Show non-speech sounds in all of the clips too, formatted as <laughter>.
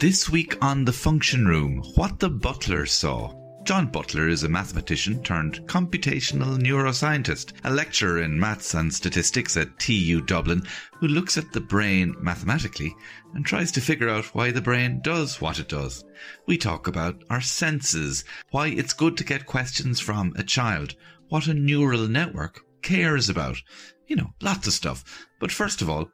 This week on The Function Room, what the butler saw. John Butler is a mathematician turned computational neuroscientist, a lecturer in maths and statistics at TU Dublin, who looks at the brain mathematically and tries to figure out why the brain does what it does. We talk about our senses, why it's good to get questions from a child, what a neural network cares about, you know, lots of stuff. But first of all,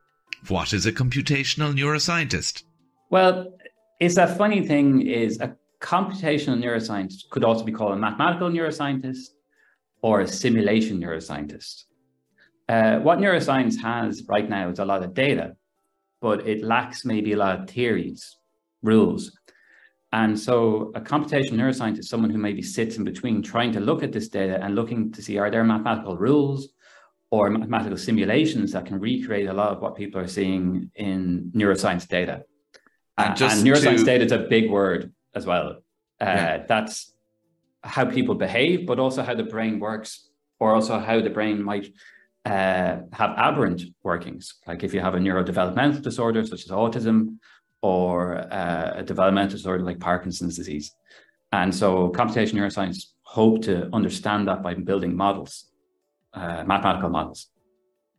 what is a computational neuroscientist? Well, it's a funny thing is a computational neuroscientist could also be called a mathematical neuroscientist or a simulation neuroscientist. Uh, what neuroscience has right now is a lot of data, but it lacks maybe a lot of theories, rules. And so a computational neuroscientist is someone who maybe sits in between trying to look at this data and looking to see are there mathematical rules or mathematical simulations that can recreate a lot of what people are seeing in neuroscience data. And, uh, and neuroscience to... data is a big word as well. Uh, yeah. That's how people behave, but also how the brain works, or also how the brain might uh, have aberrant workings. Like if you have a neurodevelopmental disorder such as autism, or uh, a developmental disorder like Parkinson's disease. And so computational neuroscience hope to understand that by building models, uh, mathematical models.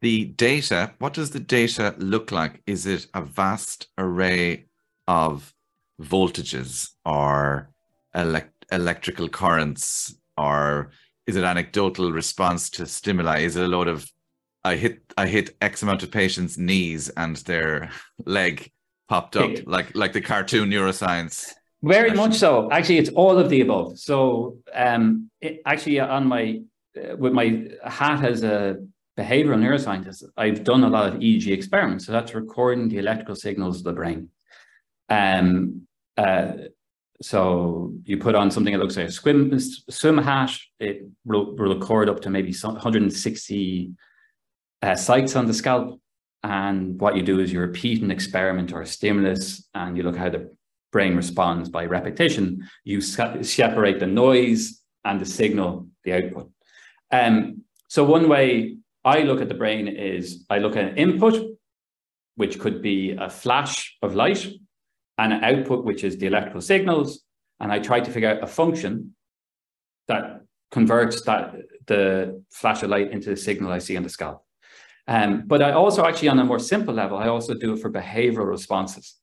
The data, what does the data look like? Is it a vast array of voltages or elect- electrical currents or is it anecdotal response to stimuli? Is it a load of i hit i hit x amount of patients knees and their <laughs> leg popped up <laughs> like like the cartoon neuroscience very much so. Actually it's all of the above. So um it, actually on my uh, with my hat as a behavioral neuroscientist i've done a lot of eeg experiments. So that's recording the electrical signals of the brain um, uh, so you put on something that looks like a swim swim hat. It will, will record up to maybe 160 uh, sites on the scalp. And what you do is you repeat an experiment or a stimulus, and you look how the brain responds by repetition. You separate the noise and the signal, the output. Um, so one way I look at the brain is I look at an input, which could be a flash of light and an output, which is the electrical signals. And I try to figure out a function that converts that the flash of light into the signal I see on the scalp. Um, but I also actually, on a more simple level, I also do it for behavioral responses.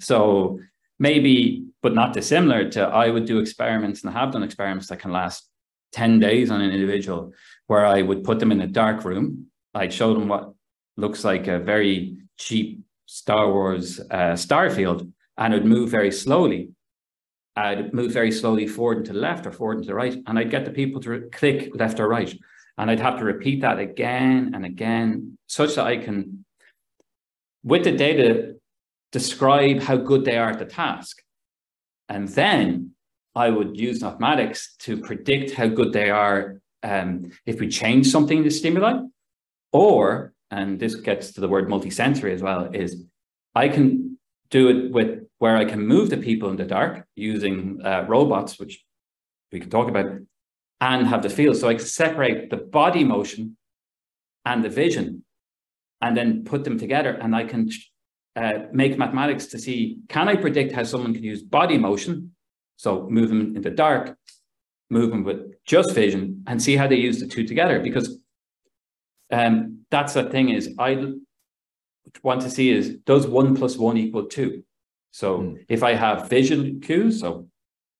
So maybe, but not dissimilar to, I would do experiments and have done experiments that can last 10 days on an individual where I would put them in a dark room. I'd show them what looks like a very cheap Star Wars uh, star field and would move very slowly. I'd move very slowly forward and to the left or forward and to the right, and I'd get the people to click left or right. And I'd have to repeat that again and again, such that I can, with the data, describe how good they are at the task. And then I would use mathematics to predict how good they are um, if we change something in the stimuli, or, and this gets to the word multisensory as well, is I can do it with where I can move the people in the dark using uh, robots, which we can talk about, and have the field. So I can separate the body motion and the vision and then put them together. And I can uh, make mathematics to see can I predict how someone can use body motion? So move them in the dark, move them with just vision, and see how they use the two together. Because um, that's the thing is I want to see is does one plus one equal two? So mm. if I have visual cues, so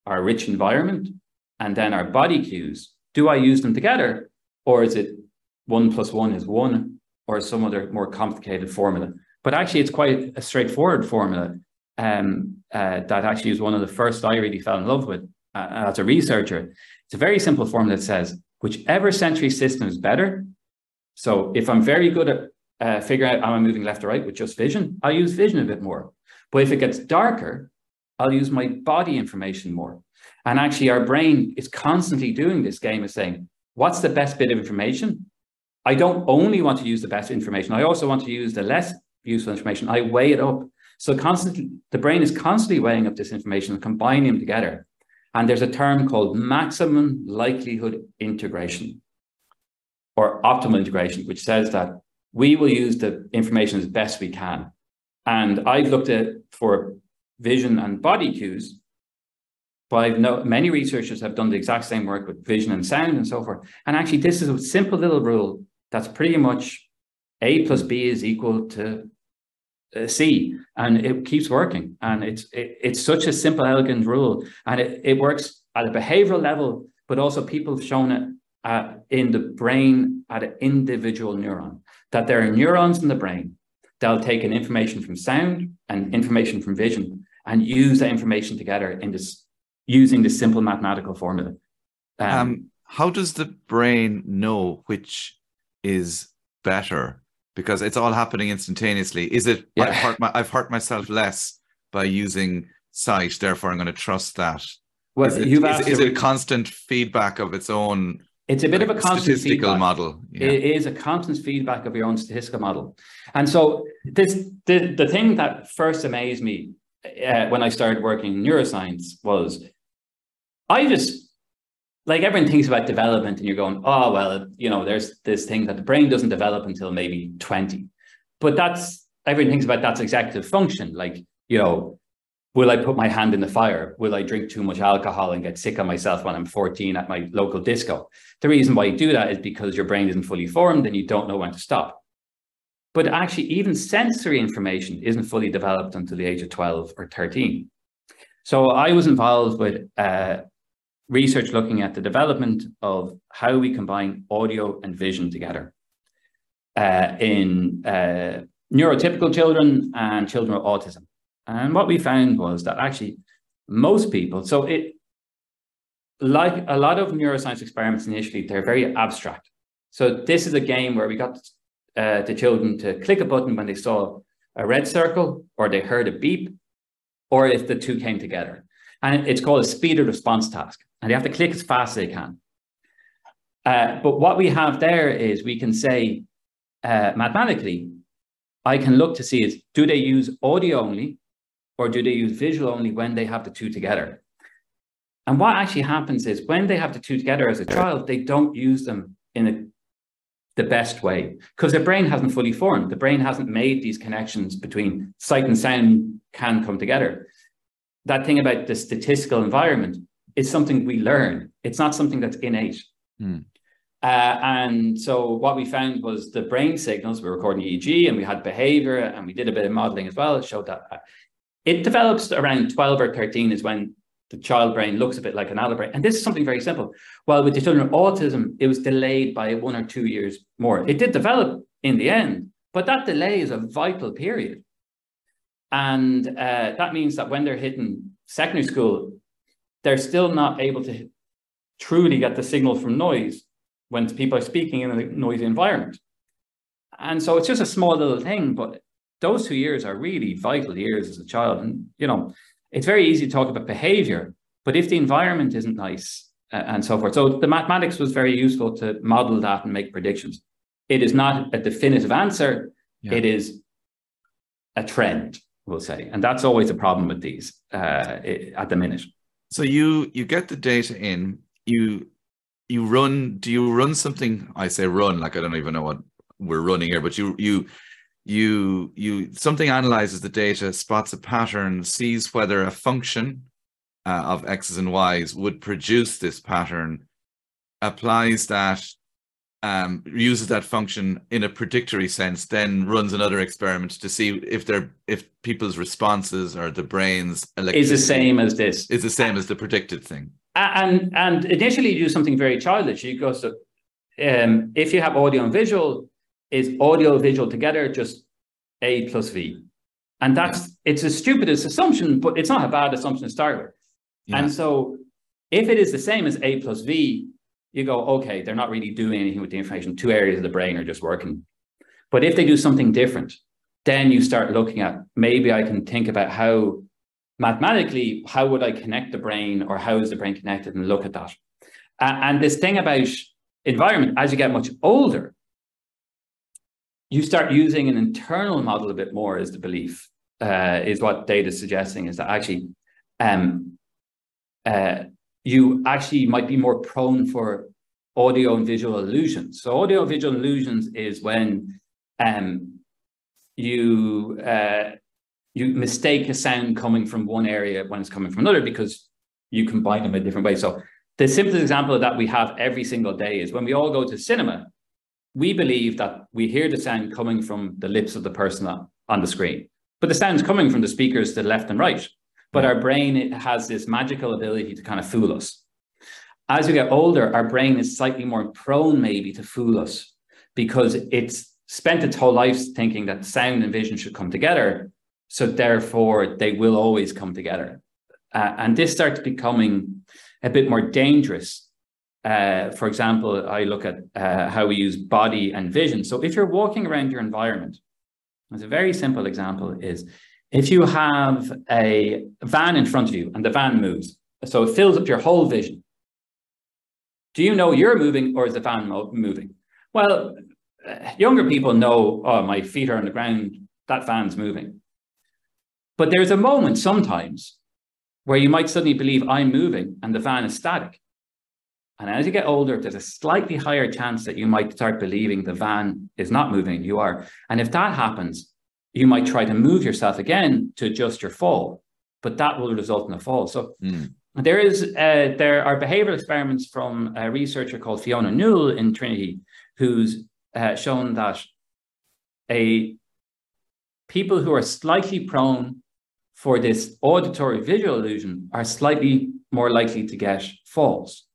our rich environment, and then our body cues, do I use them together? Or is it one plus one is one, or some other more complicated formula? But actually, it's quite a straightforward formula um, uh, that actually is one of the first I really fell in love with uh, as a researcher. It's a very simple formula that says whichever sensory system is better. So if I'm very good at uh, figuring out am I moving left or right with just vision, I'll use vision a bit more. But if it gets darker, I'll use my body information more. And actually, our brain is constantly doing this game of saying, what's the best bit of information? I don't only want to use the best information, I also want to use the less useful information. I weigh it up. So constantly, the brain is constantly weighing up this information and combining them together. And there's a term called maximum likelihood integration or optimal integration, which says that we will use the information as best we can. And I've looked at for vision and body cues. But know many researchers have done the exact same work with vision and sound and so forth. And actually, this is a simple little rule that's pretty much A plus B is equal to uh, C, and it keeps working. And it's it, it's such a simple, elegant rule, and it, it works at a behavioral level, but also people have shown it uh, in the brain at an individual neuron. That there are neurons in the brain that'll take an information from sound and information from vision and use that information together in this using this simple mathematical formula. Um, um, how does the brain know which is better? Because it's all happening instantaneously. Is it? Yeah. I've, hurt my, I've hurt myself less by using sight, therefore I'm going to trust that. Well, is it, is, is it constant feedback of its own it's a bit of a constant statistical feedback. model. Yeah. It is a constant feedback of your own statistical model. And so this the, the thing that first amazed me uh, when I started working in neuroscience was I just like everyone thinks about development and you're going, oh well, you know, there's this thing that the brain doesn't develop until maybe 20. But that's everyone thinks about that's executive function. Like, you know, Will I put my hand in the fire? Will I drink too much alcohol and get sick on myself when I'm 14 at my local disco? The reason why you do that is because your brain isn't fully formed and you don't know when to stop. But actually, even sensory information isn't fully developed until the age of 12 or 13. So I was involved with uh, research looking at the development of how we combine audio and vision together uh, in uh, neurotypical children and children with autism. And what we found was that actually most people, so it, like a lot of neuroscience experiments initially, they're very abstract. So this is a game where we got uh, the children to click a button when they saw a red circle or they heard a beep or if the two came together. And it's called a speeded response task. And they have to click as fast as they can. Uh, but what we have there is we can say uh, mathematically, I can look to see is do they use audio only or do they use visual only when they have the two together? And what actually happens is when they have the two together as a child, they don't use them in a, the best way because their brain hasn't fully formed. The brain hasn't made these connections between sight and sound can come together. That thing about the statistical environment is something we learn. It's not something that's innate. Hmm. Uh, and so what we found was the brain signals, we were recording EEG and we had behavior and we did a bit of modeling as well. It showed that uh, it develops around 12 or 13 is when the child brain looks a bit like an adult brain. And this is something very simple. While with the children with autism, it was delayed by one or two years more. It did develop in the end, but that delay is a vital period. And uh, that means that when they're hitting secondary school, they're still not able to truly get the signal from noise when people are speaking in a noisy environment. And so it's just a small little thing, but those two years are really vital years as a child. And, you know, it's very easy to talk about behavior, but if the environment isn't nice uh, and so forth. So the mathematics was very useful to model that and make predictions. It is not a definitive answer. Yeah. It is a trend, we'll say. And that's always a problem with these uh, at the minute. So you you get the data in, you you run do you run something I say run like I don't even know what we're running here, but you you you you something analyzes the data spots a pattern sees whether a function uh, of x's and y's would produce this pattern applies that um, uses that function in a predictory sense then runs another experiment to see if they're if people's responses or the brains is the same as this. is the same as the predicted thing. And and initially you do something very childish. You go so um, if you have audio and visual is audio visual together just A plus V. And that's it's a stupidest assumption, but it's not a bad assumption to start with. Yeah. And so if it is the same as A plus V, you go, okay, they're not really doing anything with the information. Two areas of the brain are just working. But if they do something different, then you start looking at maybe I can think about how mathematically, how would I connect the brain or how is the brain connected and look at that. And this thing about environment, as you get much older, you start using an internal model a bit more is the belief uh, is what data is suggesting is that actually um, uh, you actually might be more prone for audio and visual illusions. So audio visual illusions is when um, you uh, you mistake a sound coming from one area when it's coming from another because you combine them in different ways. So the simplest example of that we have every single day is when we all go to cinema, we believe that we hear the sound coming from the lips of the person on the screen, but the sound's coming from the speakers to the left and right. But our brain has this magical ability to kind of fool us. As we get older, our brain is slightly more prone maybe to fool us because it's spent its whole life thinking that sound and vision should come together. So therefore, they will always come together. Uh, and this starts becoming a bit more dangerous. Uh, for example, I look at uh, how we use body and vision. So if you're walking around your environment, as a very simple example is if you have a van in front of you and the van moves, so it fills up your whole vision. Do you know you're moving or is the van moving? Well, uh, younger people know, oh, my feet are on the ground, that van's moving. But there's a moment sometimes where you might suddenly believe I'm moving and the van is static. And as you get older, there's a slightly higher chance that you might start believing the van is not moving, you are. And if that happens, you might try to move yourself again to adjust your fall, but that will result in a fall. So mm. there is uh, there are behavioral experiments from a researcher called Fiona Newell in Trinity, who's uh, shown that a people who are slightly prone for this auditory visual illusion are slightly more likely to get falls.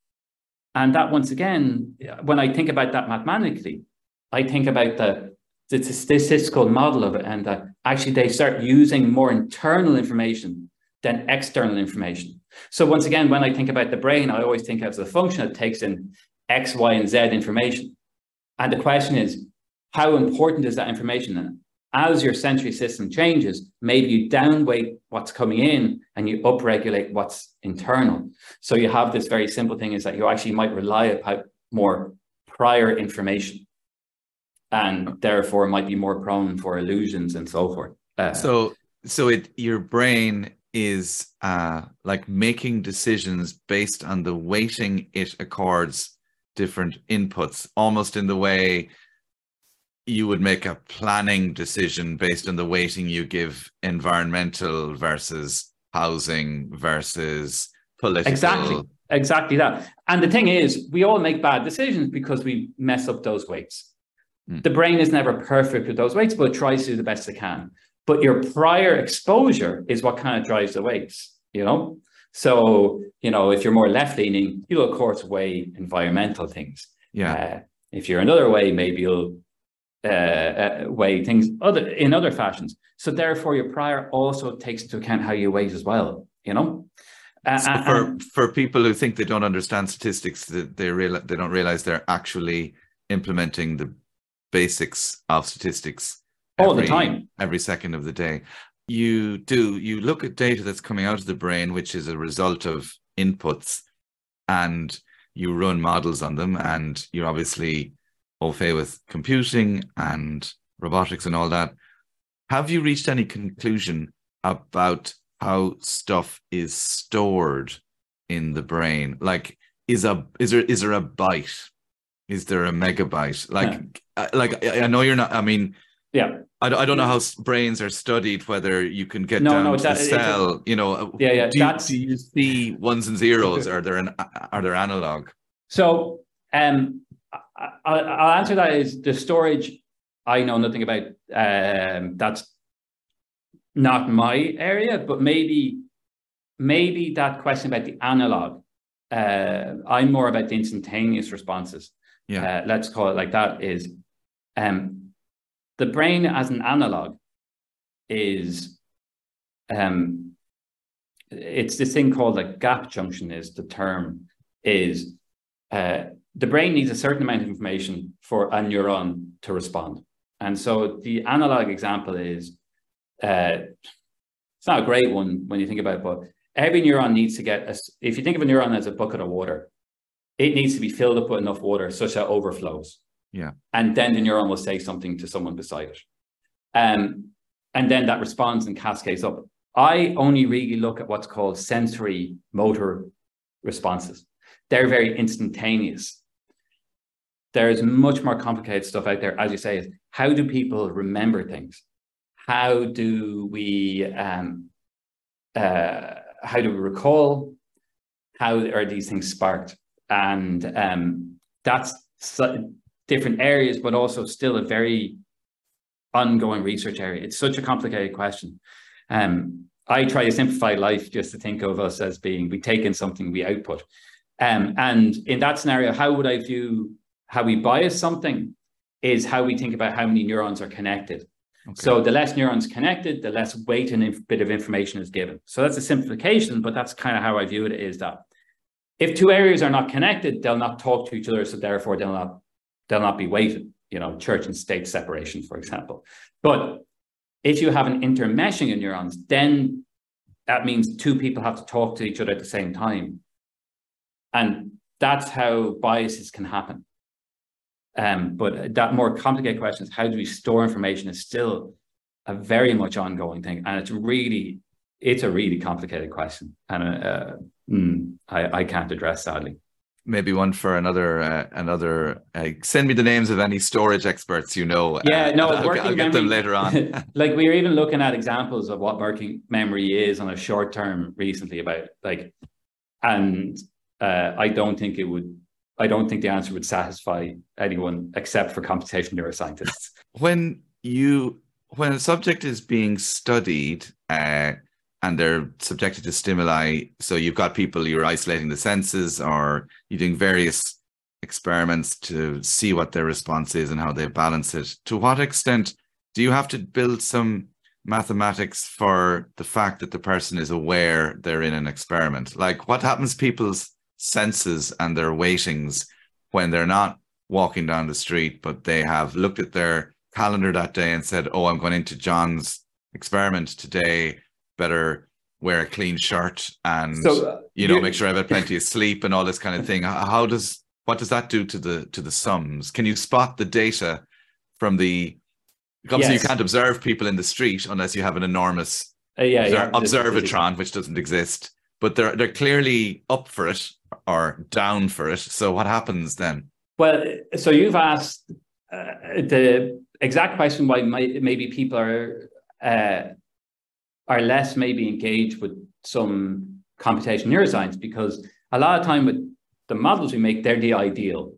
And that once again, when I think about that mathematically, I think about the the statistical model of it, and that actually they start using more internal information than external information. So once again, when I think about the brain, I always think as a function that takes in X, Y, and Z information. And the question is, how important is that information? As your sensory system changes, maybe you downweight what's coming in and you upregulate what's internal. So you have this very simple thing is that you actually might rely upon more prior information and therefore might be more prone for illusions and so forth. Uh, so, so it your brain is uh, like making decisions based on the weighting it accords different inputs, almost in the way you would make a planning decision based on the weighting you give environmental versus housing versus political. Exactly. Exactly that. And the thing is, we all make bad decisions because we mess up those weights. Mm. The brain is never perfect with those weights, but it tries to do the best it can. But your prior exposure is what kind of drives the weights, you know? So, you know, if you're more left leaning, you'll of course weigh environmental things. Yeah. Uh, if you're another way, maybe you'll uh, uh, weigh things other in other fashions. So therefore, your prior also takes into account how you weight as well. You know. Uh, so for and, for people who think they don't understand statistics, that they real they don't realize they're actually implementing the basics of statistics all every, the time, every second of the day. You do, you look at data that's coming out of the brain, which is a result of inputs, and you run models on them, and you're obviously au fait with computing and robotics and all that. Have you reached any conclusion about how stuff is stored in the brain? Like, is a is there is there a byte? Is there a megabyte? Like, yeah. like I know you're not. I mean, yeah. I, I don't know how brains are studied. Whether you can get no, down no, to that, the cell. you know. Yeah, yeah. Do you, do you see ones and zeros? Are there an are there analog? So, um, I, I'll answer that is the storage. I know nothing about. Um, that's not my area, but maybe, maybe that question about the analog. Uh, I'm more about the instantaneous responses yeah, uh, let's call it like that, is um, the brain as an analog is um, it's this thing called a gap junction is the term is uh, the brain needs a certain amount of information for a neuron to respond. And so the analog example is uh, it's not a great one when you think about it, but every neuron needs to get, a, if you think of a neuron as a bucket of water, it needs to be filled up with enough water such that it overflows. Yeah. And then the neuron will say something to someone beside it. Um, and then that responds and cascades up. I only really look at what's called sensory motor responses. They're very instantaneous. There is much more complicated stuff out there, as you say, is how do people remember things? how do we um, uh, how do we recall? How are these things sparked? And um, that's different areas, but also still a very ongoing research area. It's such a complicated question. Um, I try to simplify life just to think of us as being we take in something, we output. Um, and in that scenario, how would I view how we bias something is how we think about how many neurons are connected. Okay. So the less neurons connected, the less weight and inf- bit of information is given. So that's a simplification, but that's kind of how I view it is that if two areas are not connected, they'll not talk to each other. So therefore they'll not, they'll not be weighted, you know, church and state separation, for example. But if you have an intermeshing of neurons, then that means two people have to talk to each other at the same time. And that's how biases can happen. Um, but that more complicated question is how do we store information is still a very much ongoing thing. And it's really, it's a really complicated question. And uh, mm, I, I can't address sadly maybe one for another uh, another uh, send me the names of any storage experts you know yeah no I'll, working I'll get memory, them later on <laughs> like we were even looking at examples of what working memory is on a short term recently about like and uh, i don't think it would i don't think the answer would satisfy anyone except for computational neuroscientists <laughs> when you when a subject is being studied uh, and they're subjected to stimuli. So you've got people, you're isolating the senses or you're doing various experiments to see what their response is and how they balance it. To what extent do you have to build some mathematics for the fact that the person is aware they're in an experiment? Like what happens people's senses and their weightings when they're not walking down the street, but they have looked at their calendar that day and said, Oh, I'm going into John's experiment today better wear a clean shirt and so, uh, you know make sure I've had plenty of sleep and all this kind of thing. How does what does that do to the to the sums? Can you spot the data from the obviously yes. you can't observe people in the street unless you have an enormous uh, yeah, yeah, observatron which doesn't exist but they're they're clearly up for it or down for it so what happens then well so you've asked uh, the exact question why maybe people are uh, are less maybe engaged with some computational neuroscience because a lot of time with the models we make, they're the ideal.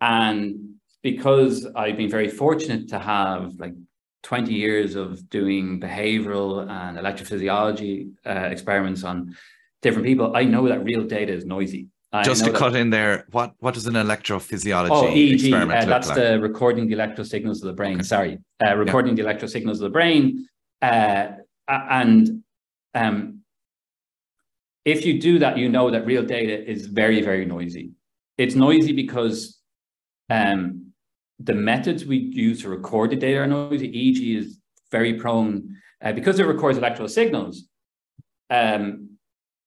And because I've been very fortunate to have like 20 years of doing behavioral and electrophysiology uh, experiments on different people, I know that real data is noisy. I Just to cut in there, what what does an electrophysiology oh, EEG, experiment uh, that's like? the recording the electro signals of the brain. Okay. Sorry, uh, recording yeah. the electro signals of the brain. Uh, and um, if you do that, you know that real data is very, very noisy. It's noisy because um, the methods we use to record the data are noisy. EEG is very prone uh, because it records electrical signals. Um,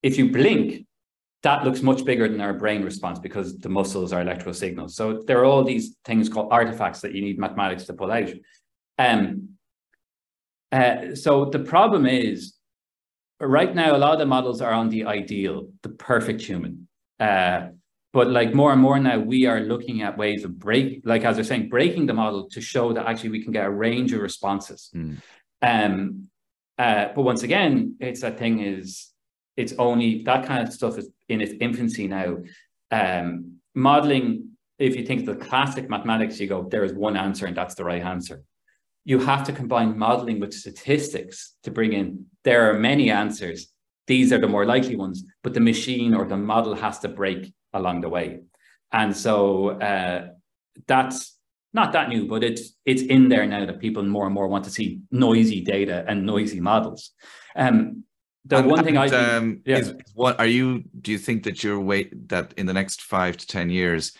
if you blink, that looks much bigger than our brain response because the muscles are electrical signals. So there are all these things called artifacts that you need mathematics to pull out. Um, uh, so the problem is right now, a lot of the models are on the ideal, the perfect human. Uh, but like more and more now, we are looking at ways of break, like as they're saying, breaking the model to show that actually we can get a range of responses. Mm. Um, uh, but once again, it's that thing is it's only that kind of stuff is in its infancy now. Um, modeling, if you think of the classic mathematics, you go, there is one answer and that's the right answer. You have to combine modeling with statistics to bring in there are many answers. These are the more likely ones but the machine or the model has to break along the way. And so uh, that's not that new but it's it's in there now that people more and more want to see noisy data and noisy models. Um, the and, one thing and, I um, yeah. is what are you do you think that you're wait that in the next five to ten years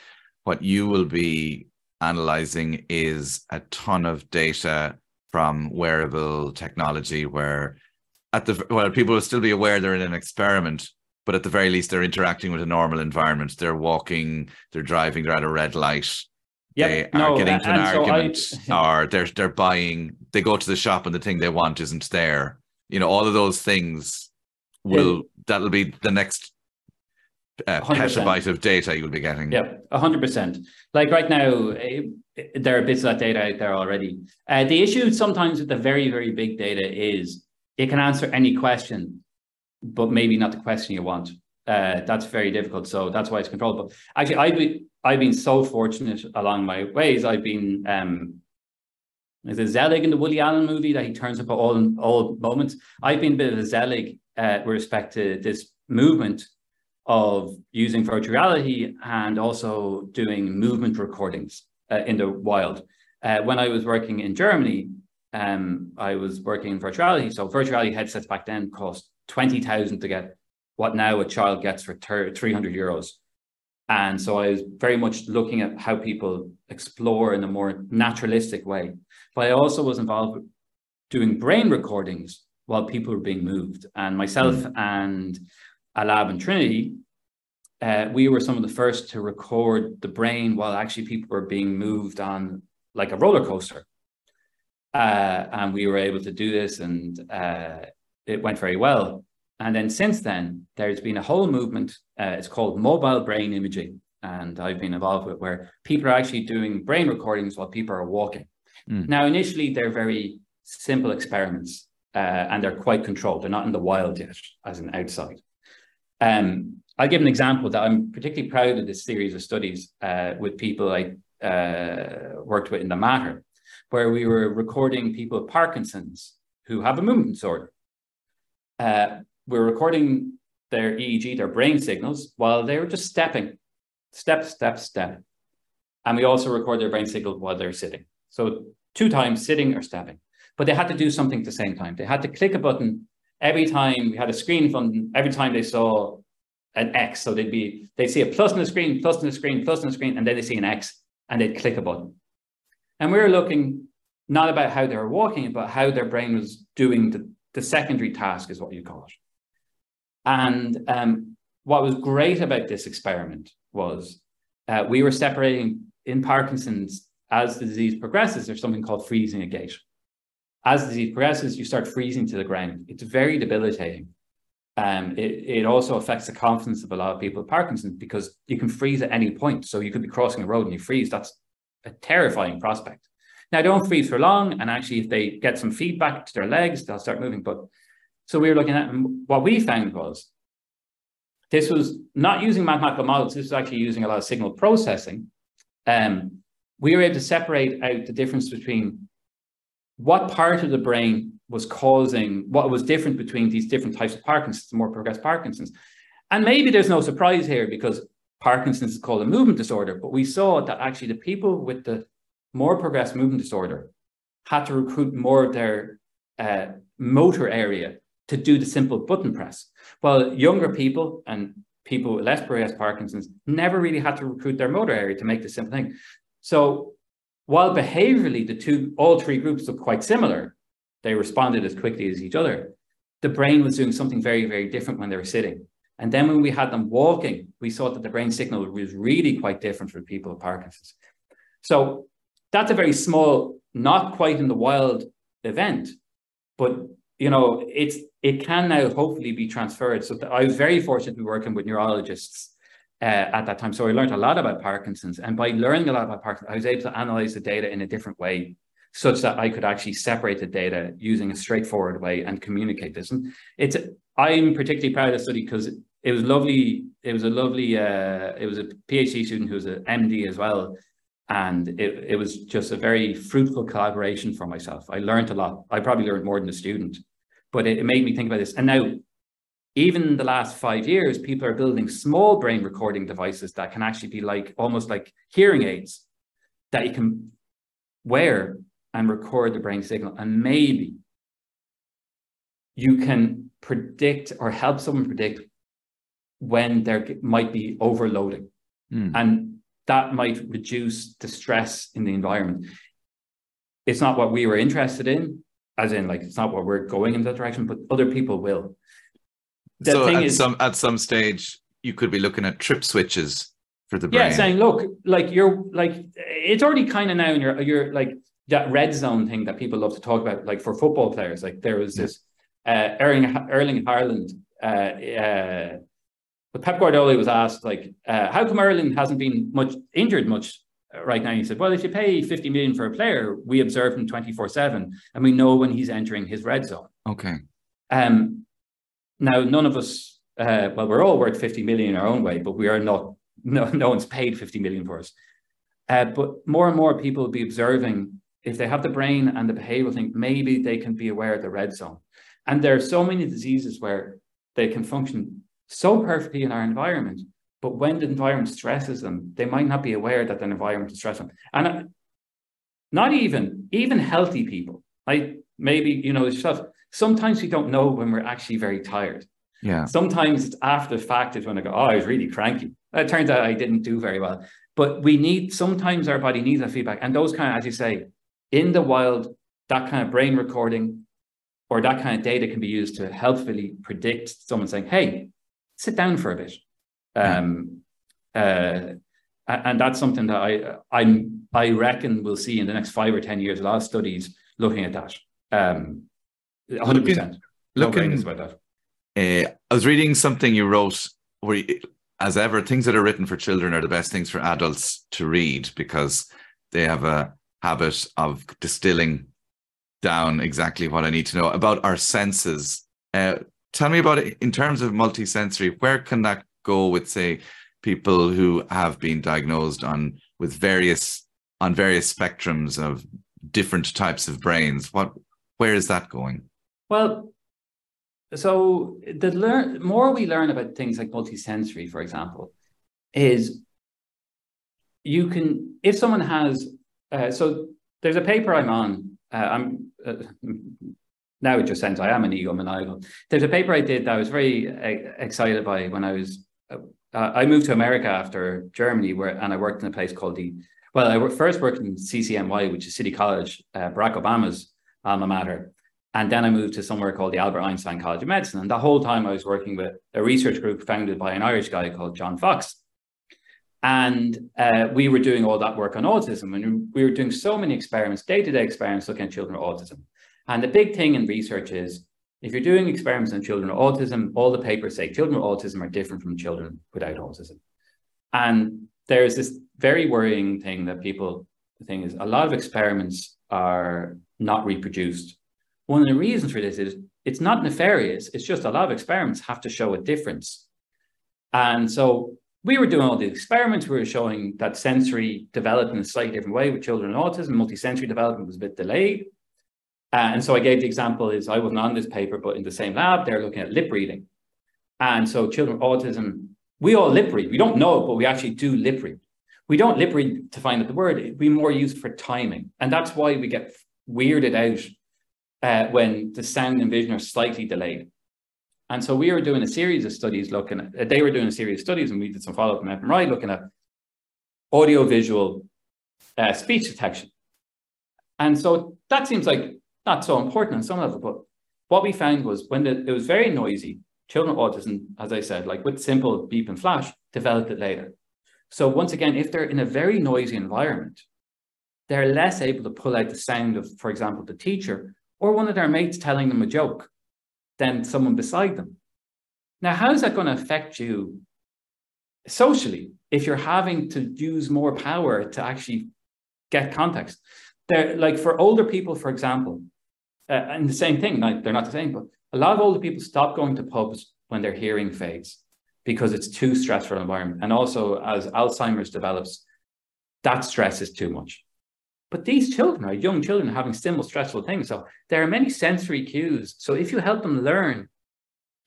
what you will be analyzing is a ton of data from wearable technology where at the well people will still be aware they're in an experiment but at the very least they're interacting with a normal environment they're walking they're driving they're at a red light yep. they are no, getting to an argument so I, <laughs> or they're they're buying they go to the shop and the thing they want isn't there you know all of those things will that'll be the next uh, petabyte of data you'll be getting. Yeah, hundred percent. Like right now, it, it, there are bits of that data out there already. Uh, the issue sometimes with the very very big data is it can answer any question, but maybe not the question you want. Uh, that's very difficult. So that's why it's controlled. But actually, I've been, I've been so fortunate along my ways. I've been um, there's a Zelig in the Woody Allen movie that he turns up at all all moments. I've been a bit of a Zelig uh, with respect to this movement of using virtual reality and also doing movement recordings uh, in the wild. Uh, when I was working in Germany, um, I was working in virtual reality. So virtual reality headsets back then cost 20,000 to get what now a child gets for 300 euros. And so I was very much looking at how people explore in a more naturalistic way. But I also was involved doing brain recordings while people were being moved. And myself mm. and a lab in Trinity, uh, we were some of the first to record the brain while actually people were being moved on like a roller coaster. Uh, and we were able to do this, and uh, it went very well. And then since then, there's been a whole movement. Uh, it's called mobile brain imaging, and I've been involved with where people are actually doing brain recordings while people are walking. Mm. Now, initially, they're very simple experiments, uh, and they're quite controlled. They're not in the wild yet, as an outside. Um, I'll give an example that I'm particularly proud of this series of studies uh, with people I uh, worked with in the matter, where we were recording people with Parkinson's who have a movement disorder. Uh, we're recording their EEG, their brain signals, while they were just stepping, step, step, step. And we also record their brain signal while they're sitting. So two times sitting or stepping. But they had to do something at the same time. They had to click a button every time we had a screen from every time they saw an X. So they'd be they'd see a plus on the screen, plus on the screen, plus on the screen, and then they see an X and they'd click a button. And we were looking not about how they were walking, but how their brain was doing the, the secondary task, is what you call it. And um, what was great about this experiment was uh, we were separating in Parkinson's as the disease progresses, there's something called freezing a gait. As the disease progresses, you start freezing to the ground. It's very debilitating. Um, it, it also affects the confidence of a lot of people with Parkinson's because you can freeze at any point. So you could be crossing a road and you freeze. That's a terrifying prospect. Now, don't freeze for long. And actually, if they get some feedback to their legs, they'll start moving. But so we were looking at what we found was this was not using mathematical models. This was actually using a lot of signal processing. Um, we were able to separate out the difference between what part of the brain was causing what was different between these different types of Parkinson's, more progressed Parkinson's. And maybe there's no surprise here because Parkinson's is called a movement disorder, but we saw that actually the people with the more progressed movement disorder had to recruit more of their uh, motor area to do the simple button press. While younger people and people with less progressed Parkinson's never really had to recruit their motor area to make the simple thing. So while behaviorally the two, all three groups look quite similar, they responded as quickly as each other. The brain was doing something very, very different when they were sitting. And then when we had them walking, we saw that the brain signal was really quite different for people with Parkinson's. So that's a very small, not quite in the wild event, but you know, it's it can now hopefully be transferred. So I was very fortunate to be working with neurologists uh, at that time. So I learned a lot about Parkinson's, and by learning a lot about Parkinson's, I was able to analyze the data in a different way such that I could actually separate the data using a straightforward way and communicate this. And it's I'm particularly proud of the study because it was lovely. It was a lovely. Uh, it was a PhD student who was an MD as well, and it it was just a very fruitful collaboration for myself. I learned a lot. I probably learned more than the student, but it, it made me think about this. And now, even in the last five years, people are building small brain recording devices that can actually be like almost like hearing aids that you can wear and record the brain signal. And maybe you can predict or help someone predict when there might be overloading. Mm. And that might reduce the stress in the environment. It's not what we were interested in, as in, like, it's not what we're going in that direction, but other people will. The so at is, some at some stage, you could be looking at trip switches for the brain. Yeah, saying, look, like you're like it's already kind of now in your you're like that red zone thing that people love to talk about, like for football players, like there was this uh, Erling Erling Haaland uh, uh, but Pep Guardiola was asked, like, uh, how come Erling hasn't been much injured much right now? He said, well, if you pay 50 million for a player, we observe him 24 7 and we know when he's entering his red zone. Okay. Um, now, none of us, uh, well, we're all worth 50 million in our own way, but we are not, no, no one's paid 50 million for us. Uh, but more and more people will be observing if they have the brain and the behavioral thing, maybe they can be aware of the red zone. And there are so many diseases where they can function so perfectly in our environment, but when the environment stresses them, they might not be aware that the environment is stressing them. And uh, not even, even healthy people, like maybe, you know, stuff, sometimes we don't know when we're actually very tired. Yeah. Sometimes it's after the fact is when I go, oh, I was really cranky. It turns out I didn't do very well. But we need, sometimes our body needs that feedback. And those kind of, as you say, in the wild, that kind of brain recording or that kind of data can be used to helpfully predict someone saying, hey, sit down for a bit. Um, uh, and that's something that I I'm I reckon we'll see in the next five or ten years. A lot of studies looking at that. Um, 100 percent. Looking about that. Uh, I was reading something you wrote where, you, as ever, things that are written for children are the best things for adults to read because they have a habit of distilling down exactly what I need to know about our senses. Uh, tell me about it in terms of multisensory. Where can that go with, say, people who have been diagnosed on with various on various spectrums of different types of brains? What where is that going? Well, so the learn more we learn about things like multisensory, for example, is you can if someone has uh, so there's a paper I'm on. Uh, I'm uh, now it just sounds I am an ego egomaniacal. There's a paper I did that I was very uh, excited by when I was. Uh, I moved to America after Germany, where and I worked in a place called the. Well, I first worked in CCNY, which is City College, uh, Barack Obama's alma mater, and then I moved to somewhere called the Albert Einstein College of Medicine. And the whole time I was working with a research group founded by an Irish guy called John Foxe. And uh, we were doing all that work on autism, and we were doing so many experiments, day-to-day experiments looking at children with autism. And the big thing in research is if you're doing experiments on children with autism, all the papers say children with autism are different from children without autism. And there's this very worrying thing that people the thing is a lot of experiments are not reproduced. One of the reasons for this is it's not nefarious, it's just a lot of experiments have to show a difference. And so we were doing all the experiments. We were showing that sensory development in a slightly different way with children with autism. Multisensory development was a bit delayed. Uh, and so I gave the example is I wasn't on this paper, but in the same lab, they're looking at lip reading. And so children with autism, we all lip read. We don't know but we actually do lip read. We don't lip read to find out the word. Be more used for timing. And that's why we get weirded out uh, when the sound and vision are slightly delayed. And so we were doing a series of studies looking at, uh, they were doing a series of studies and we did some follow-up in fMRI looking at audio-visual uh, speech detection. And so that seems like not so important on some level, but what we found was when the, it was very noisy, children with autism, as I said, like with simple beep and flash, developed it later. So once again, if they're in a very noisy environment, they're less able to pull out the sound of, for example, the teacher or one of their mates telling them a joke than someone beside them. Now, how is that going to affect you socially if you're having to use more power to actually get context? They're like for older people, for example, uh, and the same thing, like they're not the same, but a lot of older people stop going to pubs when their hearing fades because it's too stressful environment. And also as Alzheimer's develops, that stress is too much. But these children are young children having similar stressful things. So there are many sensory cues. So if you help them learn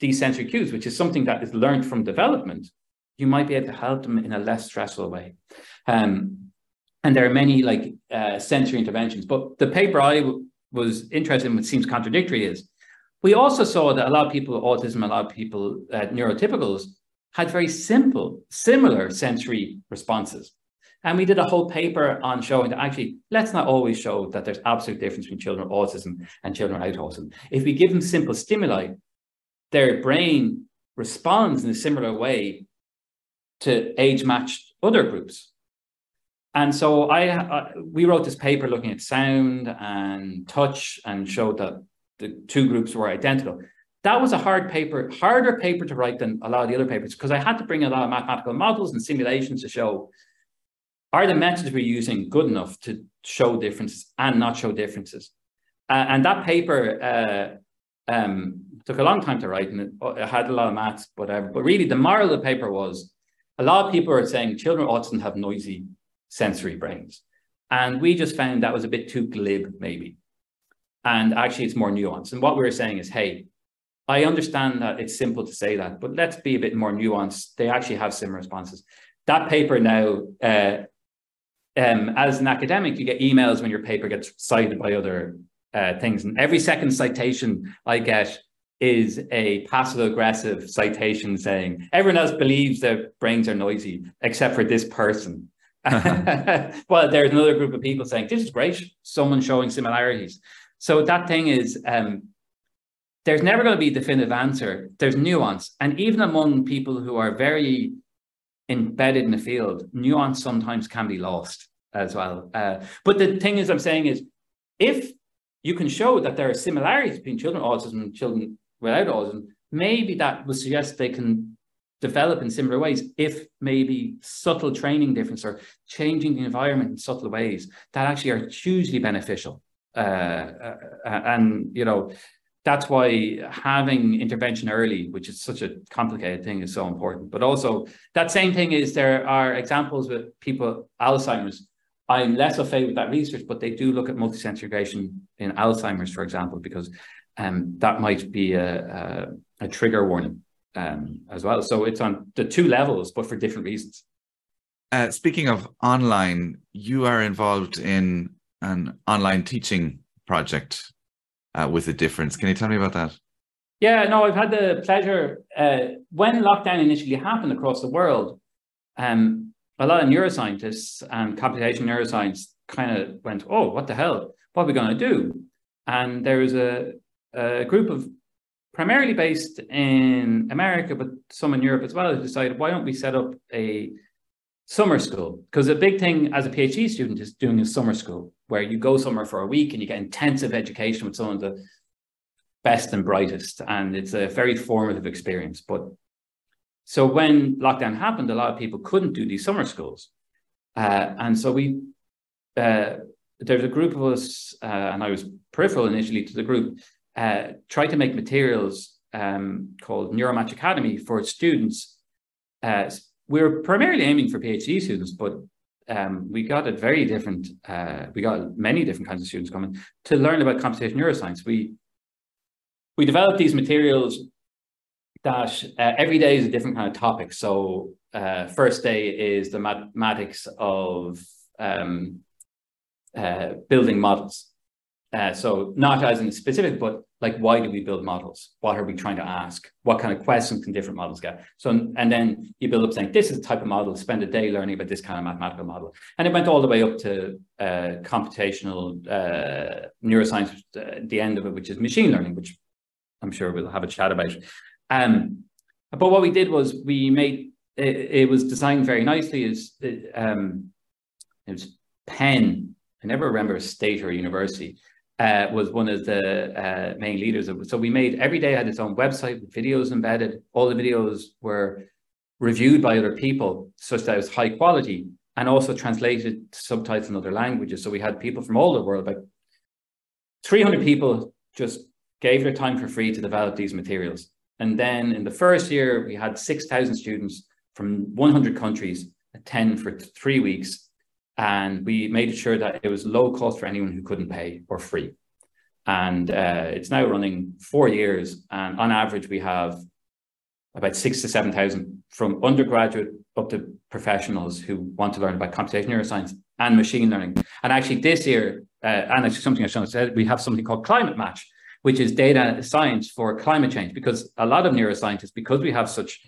these sensory cues, which is something that is learned from development, you might be able to help them in a less stressful way. Um, and there are many like uh, sensory interventions. But the paper I was interested in, which seems contradictory, is we also saw that a lot of people with autism, a lot of people neurotypicals had very simple, similar sensory responses. And we did a whole paper on showing that actually, let's not always show that there's absolute difference between children with autism and children without autism. If we give them simple stimuli, their brain responds in a similar way to age-matched other groups. And so I, uh, we wrote this paper looking at sound and touch and showed that the two groups were identical. that was a hard paper, harder paper to write than a lot of the other papers because I had to bring a lot of mathematical models and simulations to show are the methods we're using good enough to show differences and not show differences. Uh, and that paper uh, um, took a long time to write and it, it, had a lot of maths, whatever. But really, the moral of the paper was a lot of people are saying children autism have noisy sensory brains. And we just found that was a bit too glib, maybe. And actually, it's more nuanced. And what we were saying is, hey, I understand that it's simple to say that, but let's be a bit more nuanced. They actually have similar responses. That paper now, uh, um, as an academic, you get emails when your paper gets cited by other uh, things. And every second citation I get is a passive aggressive citation saying everyone else believes their brains are noisy except for this person. Well, there's another group of people saying this is great. Someone showing similarities. So that thing is um, there's never going to be a definitive answer. There's nuance. And even among people who are very embedded in the field, nuance sometimes can be lost as well. Uh, but the thing is, I'm saying is, if you can show that there are similarities between children with autism and children without autism, maybe that would suggest they can develop in similar ways if maybe subtle training difference or changing the environment in subtle ways that actually are hugely beneficial. Uh, uh, and, you know, that's why having intervention early, which is such a complicated thing, is so important. But also, that same thing is there are examples with people Alzheimer's. I'm less au fait with that research, but they do look at multisensory integration in Alzheimer's, for example, because um, that might be a, a, a trigger warning um, as well. So it's on the two levels, but for different reasons. Uh, speaking of online, you are involved in an online teaching project uh, with a difference. Can you tell me about that? Yeah, no, I've had the pleasure uh, when lockdown initially happened across the world. Um, a lot of neuroscientists and computational neuroscience kind of went, "Oh, what the hell? What are we going to do?" And there was a, a group of primarily based in America, but some in Europe as well, who decided, "Why don't we set up a summer school?" Because a big thing as a PhD student is doing a summer school where you go somewhere for a week and you get intensive education with some of the best and brightest. And it's a very formative experience. But so when lockdown happened, a lot of people couldn't do these summer schools. Uh, and so we, uh, there's a group of us, uh, and I was peripheral initially to the group, uh, tried to make materials um, called Neuromatch Academy for students. Uh, we were primarily aiming for PhD students, but um, we got a very different, uh, we got many different kinds of students coming to learn about computational neuroscience. We, we developed these materials that uh, every day is a different kind of topic. So uh, first day is the mathematics of um, uh, building models. Uh, so not as in specific, but like why do we build models? What are we trying to ask? What kind of questions can different models get? So and then you build up saying this is the type of model. Spend a day learning about this kind of mathematical model, and it went all the way up to uh, computational uh, neuroscience. Uh, the end of it, which is machine learning, which I'm sure we'll have a chat about. Um, but what we did was we made it, it was designed very nicely. Is um, it was Penn. I never remember a state or a university uh, was one of the uh, main leaders. Of, it. so we made every day had its own website with videos embedded. All the videos were reviewed by other people such that it was high quality and also translated to subtitles in other languages. So we had people from all the world, about 300 people just gave their time for free to develop these materials. And then in the first year, we had 6,000 students from 100 countries attend for three weeks and we made sure that it was low cost for anyone who couldn't pay or free. And uh, it's now running four years, and on average, we have about six to seven thousand from undergraduate up to professionals who want to learn about computational neuroscience and machine learning. And actually, this year, uh, and something I said, we have something called Climate Match, which is data science for climate change. Because a lot of neuroscientists, because we have such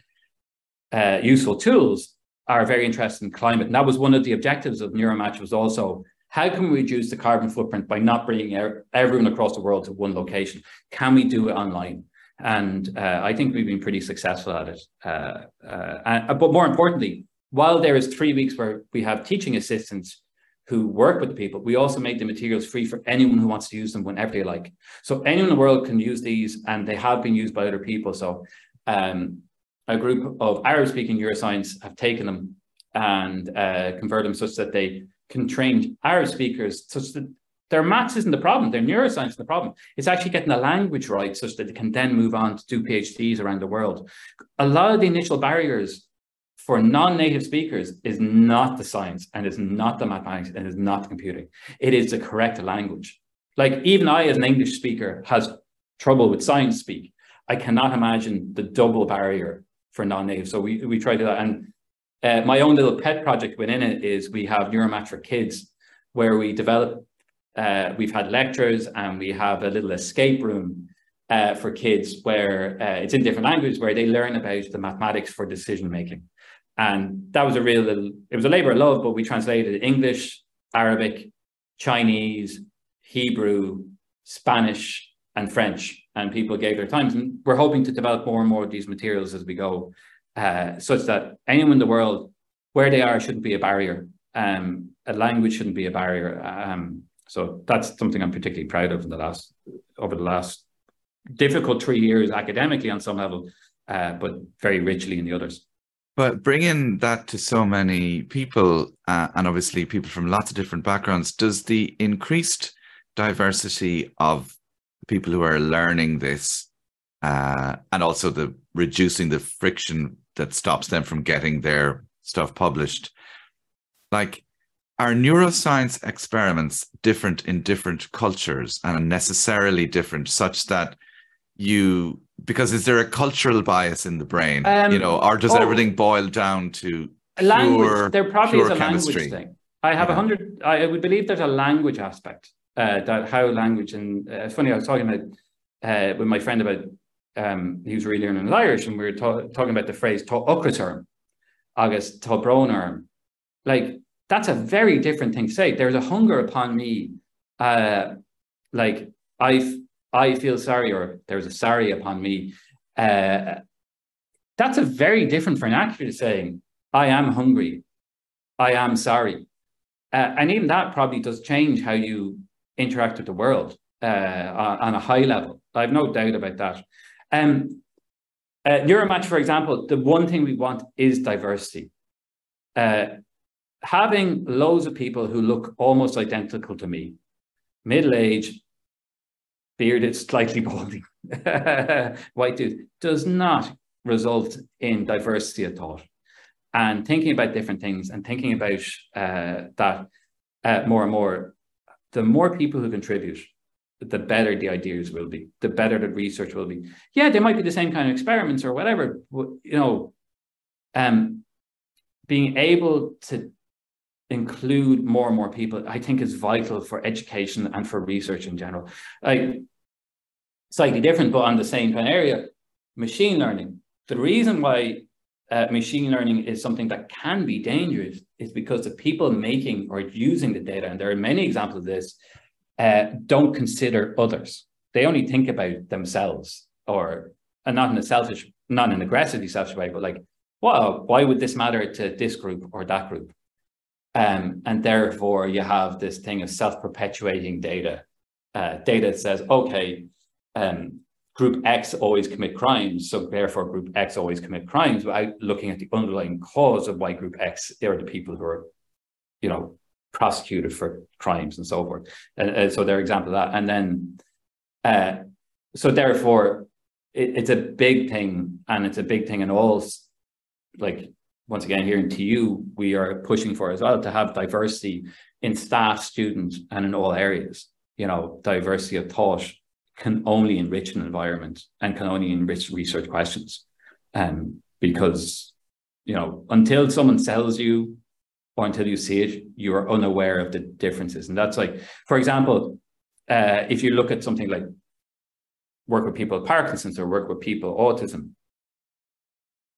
uh, useful tools, are very interested in climate. And that was one of the objectives of Neuromatch was also how can we reduce the carbon footprint by not bringing everyone across the world to one location? Can we do it online? And uh, I think we've been pretty successful at it. Uh, uh, but more importantly, while there is three weeks where we have teaching assistants who work with the people. We also make the materials free for anyone who wants to use them whenever they like. So anyone in the world can use these, and they have been used by other people. So um, a group of Arab-speaking neuroscience have taken them and uh, converted them such that they can train Arab speakers such that their maths isn't the problem, their neuroscience is the problem. It's actually getting the language right such that they can then move on to do PhDs around the world. A lot of the initial barriers for non-native speakers is not the science and is not the mathematics and is not the computing. It is the correct language. Like even I, as an English speaker, has trouble with science speak. I cannot imagine the double barrier for non-native. So we we try to that. And uh, my own little pet project within it is we have Neuromatch for Kids, where we develop uh, we've had lectures and we have a little escape room uh, for kids where uh, it's in different languages where they learn about the mathematics for decision making. And that was a real little, it was a labor of love, but we translated English, Arabic, Chinese, Hebrew, Spanish, and French. And people gave their times. And we're hoping to develop more and more of these materials as we go, uh, such that anyone in the world, where they are, shouldn't be a barrier. Um, a language shouldn't be a barrier. Um, so that's something I'm particularly proud of in the last over the last difficult three years academically on some level, uh, but very richly in the others. But bringing that to so many people, uh, and obviously people from lots of different backgrounds, does the increased diversity of people who are learning this, uh, and also the reducing the friction that stops them from getting their stuff published, like are neuroscience experiments different in different cultures and necessarily different such that you because is there a cultural bias in the brain? Um, you know or does oh, everything boil down to language pure, there probably is a chemistry. language thing. I have a yeah. hundred i would believe there's a language aspect uh, that how language and uh, funny i was talking about uh, with my friend about um, he was really learning irish and we were ta- talking about the phrase ucraterm august to bronerm like that's a very different thing to say. There's a hunger upon me, uh, like I I feel sorry, or there's a sorry upon me. Uh, that's a very different vernacular to saying I am hungry, I am sorry, uh, and even that probably does change how you interact with the world uh, on a high level. I have no doubt about that. Um, uh, Neuromatch, for example, the one thing we want is diversity. Uh, having loads of people who look almost identical to me, middle age, bearded, slightly <laughs> balding, white dude, does not result in diversity of thought. And thinking about different things and thinking about uh, that uh, more and more, the more people who contribute, the better the ideas will be, the better the research will be. Yeah, they might be the same kind of experiments or whatever, but, you know, um, being able to include more and more people, I think is vital for education and for research in general. Like slightly different, but on the same kind of area, machine learning. The reason why uh, machine learning is something that can be dangerous is because the people making or using the data, and there are many examples of this, uh, don't consider others. They only think about themselves, or and not in a selfish, not in an aggressively selfish way, but like, well, why would this matter to this group or that group? Um, and therefore, you have this thing of self-perpetuating data. Uh, data says, okay, um, group X always commit crimes, so therefore group X always commit crimes without looking at the underlying cause of why group X, they're the people who are, you know, prosecuted for crimes and so forth. And, uh, so they're example of that. And then, uh, so therefore, it, it's a big thing, and it's a big thing in all, like once again here in TU, we are pushing for as well to have diversity in staff, students, and in all areas. You know, diversity of thought can only enrich an environment and can only enrich research questions. Um, because, you know, until someone sells you or until you see it, you are unaware of the differences. And that's like, for example, uh, if you look at something like work with people with Parkinson's or work with people autism,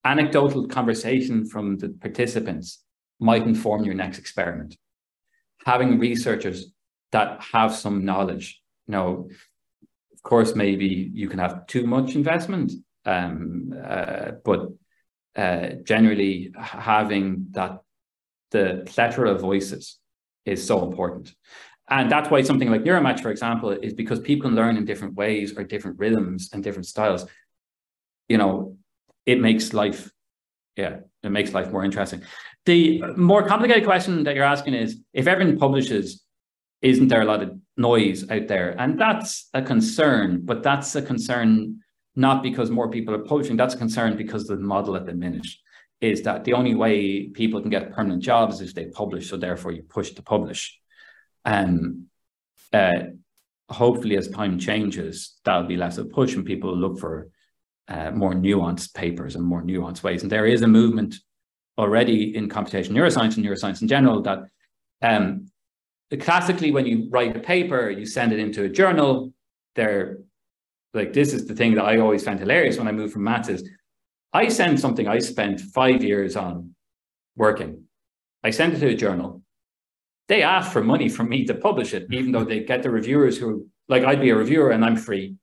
anecdotal conversation from the participants might inform your next experiment. Having researchers that have some knowledge, you know, of course, maybe you can have too much investment, um, uh, but uh, generally having that the plethora of voices is so important. And that's why something like Neuromatch, for example, is because people can learn in different ways or different rhythms and different styles. You know, it makes life, yeah, it makes life more interesting. The more complicated question that you're asking is if everyone publishes, isn't there a lot of noise out there? And that's a concern, but that's a concern not because more people are publishing, that's a concern because the model at the minute is that the only way people can get permanent jobs is they publish, so therefore you push to publish. And uh, hopefully as time changes, that'll be less of a push and people look for uh, more nuanced papers and more nuanced ways. And there is a movement already in computational neuroscience and neuroscience in general that um, classically when you write a paper, you send it into a journal, they're like this is the thing that I always find hilarious when I moved from maths is I send something I spent five years on working. I send it to a journal. They ask for money from me to publish it, even though they get the reviewers who like I'd be a reviewer and I'm free.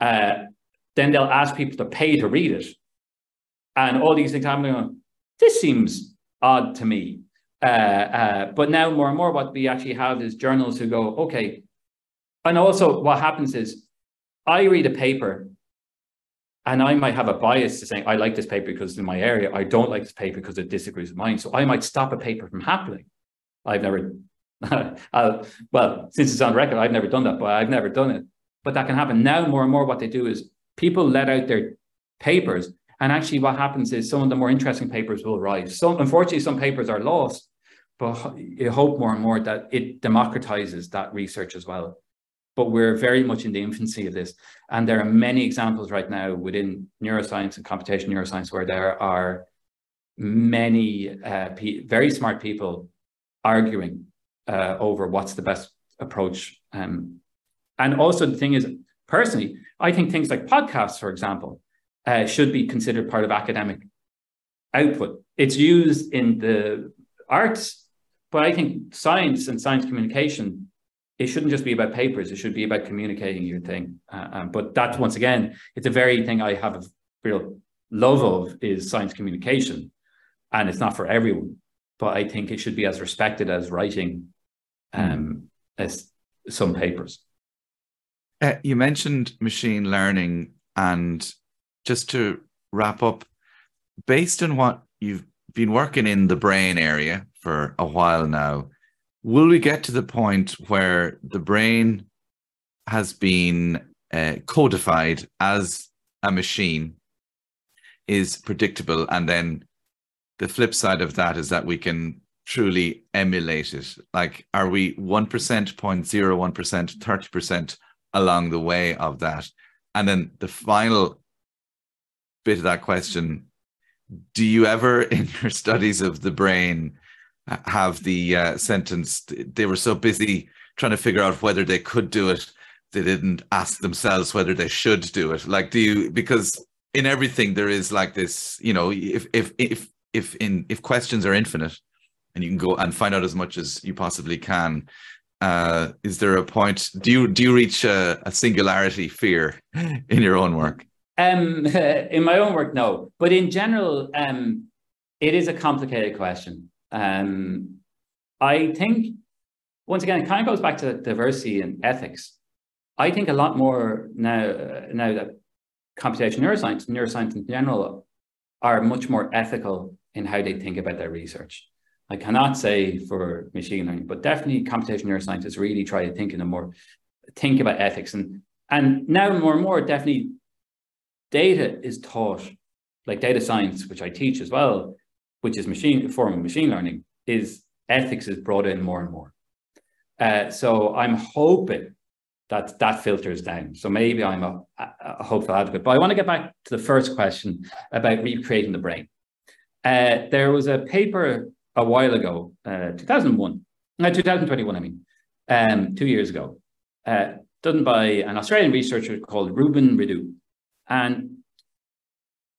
Uh, then they'll ask people to pay to read it. And all these things i'm happening. This seems odd to me. Uh, uh, but now more and more what we actually have is journals who go, okay. And also what happens is I read a paper and I might have a bias to saying, I like this paper because it's in my area. I don't like this paper because it disagrees with mine. So I might stop a paper from happening. I've never, <laughs> uh, well, since it's on record, I've never done that, but I've never done it. But that can happen. Now, more and more, what they do is people let out their papers. And actually, what happens is some of the more interesting papers will rise. Some, unfortunately, some papers are lost, but you hope more and more that it democratizes that research as well but we're very much in the infancy of this. And there are many examples right now within neuroscience and computational neuroscience where there are many uh, very smart people arguing uh, over what's the best approach. Um, and also the thing is, personally, I think things like podcasts, for example, uh, should be considered part of academic output. It's used in the arts, but I think science and science communication it shouldn't just be about papers. It should be about communicating your thing. Uh, um, but that, once again, it's a very thing I have a real love of is science communication, and it's not for everyone. But I think it should be as respected as writing um, mm. as some papers. Uh, you mentioned machine learning, and just to wrap up, based on what you've been working in the brain area for a while now, will we get to the point where the brain has been uh, codified as a machine is predictable and then the flip side of that is that we can truly emulate it? Like are we 1% 0.01% 30% along the way of that? And then the final bit of that question do you ever <laughs> in your studies of the brain have the uh, sentence. They were so busy trying to figure out whether they could do it, they didn't ask themselves whether they should do it. Like, do you? Because in everything there is like this. You know, if if if if in if questions are infinite, and you can go and find out as much as you possibly can. Uh, is there a point? Do you do you reach a, a singularity fear <laughs> in your own work? Um, <laughs> in my own work, no. But in general, um, it is a complicated question. Um, I think, once again, it kind of goes back to diversity and ethics. I think a lot more now, now that computational neuroscience, neuroscience in general, are much more ethical in how they think about their research. I cannot say for machine learning, but definitely computational neuroscientists really try to think in a more think about ethics and and now more and more definitely data is taught like data science, which I teach as well, which is machine form of machine learning, is ethics is brought in more and more. Uh, so I'm hoping that that filters down. So maybe I'm a, a, hopeful advocate. But I want to get back to the first question about recreating the brain. Uh, there was a paper a while ago, uh, 2001, no, 2021, I mean, um, two years ago, uh, done by an Australian researcher called Reuben Rideaux. And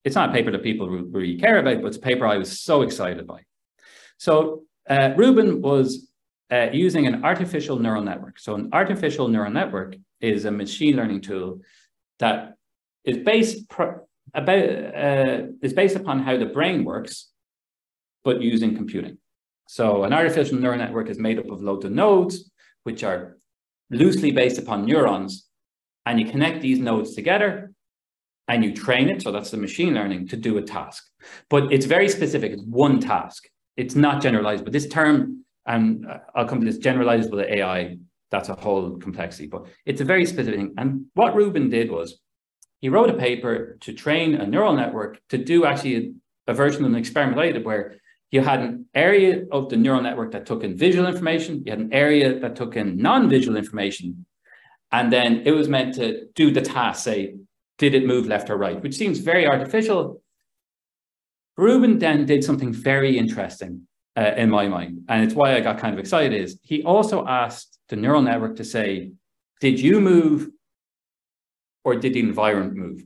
it's not a paper that people really care about, but it's a paper I was so excited by. So uh, Reuben was uh, using an artificial neural network. So an artificial neural network is a machine learning tool that is based about uh, is based upon how the brain works, but using computing. So an artificial neural network is made up of loads of nodes, which are loosely based upon neurons. And you connect these nodes together and you train it. So that's the machine learning to do a task. But it's very specific. It's one task. It's not generalized. But this term, and uh, I'll come to this generalizable AI, that's a whole complexity. But it's a very specific thing. And what Reuben did was he wrote a paper to train a neural network to do actually a, a version of an experiment I did where you had an area of the neural network that took in visual information, you had an area that took in non-visual information, and then it was meant to do the task, say, did it move left or right, which seems very artificial. Reuben then did something very interesting uh, in my mind, and it's why I got kind of excited, is he also asked the neural network to say, did you move or did the environment move?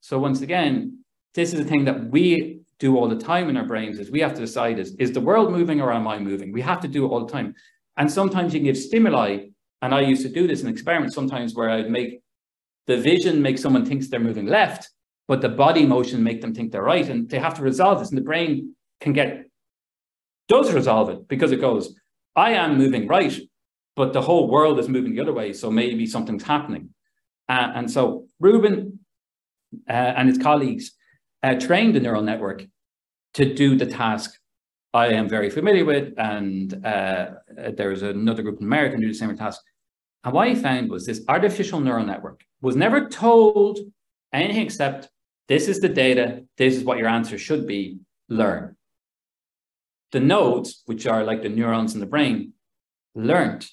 So once again, this is a thing that we do all the time in our brains is we have to decide is, is the world moving or am I moving? We have to do it all the time. And sometimes you can give stimuli, and I used to do this in experiments sometimes where I'd make the vision makes someone thinks they're moving left, but the body motion make them think they're right. And they have to resolve this. And the brain can get, does resolve it because it goes, I am moving right, but the whole world is moving the other way. So maybe something's happening. Uh, and so Reuben uh, and his colleagues uh, trained the neural network to do the task I am very familiar with. And uh, there's another group in America who do the same task. And what he found was this artificial neural network was never told anything except this is the data, this is what your answer should be, learn. The nodes, which are like the neurons in the brain, learned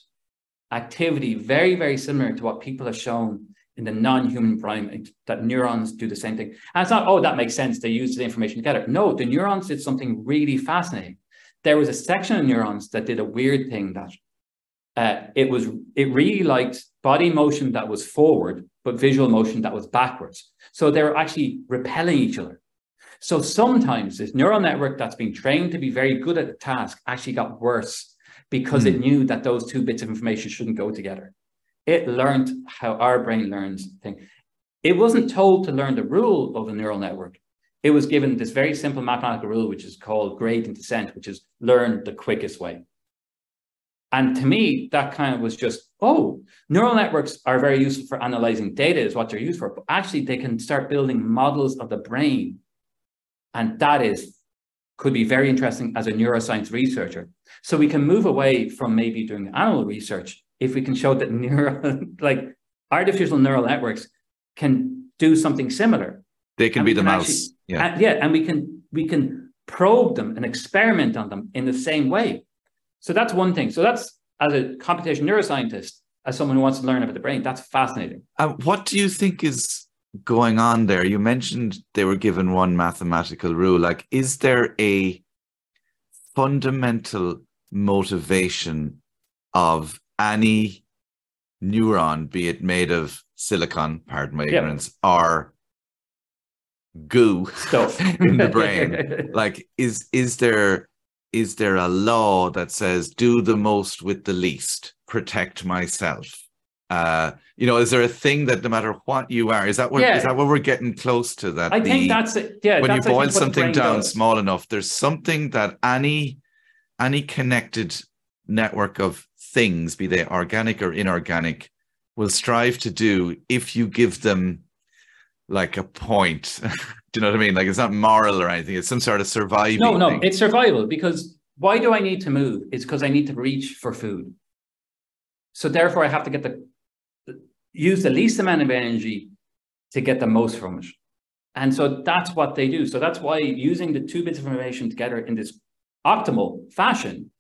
activity very, very similar to what people have shown in the non-human brain that neurons do the same thing. And it's not, oh, that makes sense. They use the information together. No, the neurons did something really fascinating. There was a section of neurons that did a weird thing that uh, it was it really liked body motion that was forward, but visual motion that was backwards. So they were actually repelling each other. So sometimes this neural network that's been trained to be very good at the task actually got worse because mm. it hmm. knew that those two bits of information shouldn't go together. It learned how our brain learns things. It wasn't told to learn the rule of a neural network. It was given this very simple mathematical rule, which is called gradient descent, which is learn the quickest way. And to me, that kind of was just, oh, neural networks are very useful for analyzing data, is what they're used for. But actually, they can start building models of the brain. And that is could be very interesting as a neuroscience researcher. So we can move away from maybe doing animal research if we can show that <laughs> neural, like artificial neural networks can do something similar. They can be the mouse. Actually, yeah. And, yeah. And we can, we can probe them and experiment on them in the same way. So that's one thing. So that's as a computational neuroscientist, as someone who wants to learn about the brain, that's fascinating. Uh, what do you think is going on there? You mentioned they were given one mathematical rule. Like, is there a fundamental motivation of any neuron, be it made of silicon, pardon my ignorance, or goo stuff <laughs> in the <laughs> brain. like, is is there is there a law that says do the most with the least, protect myself? Uh, you know, is there a thing that no matter what you are, is that what yeah. is that what we're getting close to? That I the, think that's it. Yeah, when you boil something down does. small enough, there's something that any any connected network of things, be they organic or inorganic, will strive to do if you give them like a point. <laughs> do you know what I mean? Like it's not moral or anything. It's some sort of survival. No, no, thing. it's survival because why do I need to move? It's because I need to reach for food. So therefore, I have to get the use the least amount of energy to get the most from it. And so that's what they do. So that's why using the two bits of information together in this optimal fashion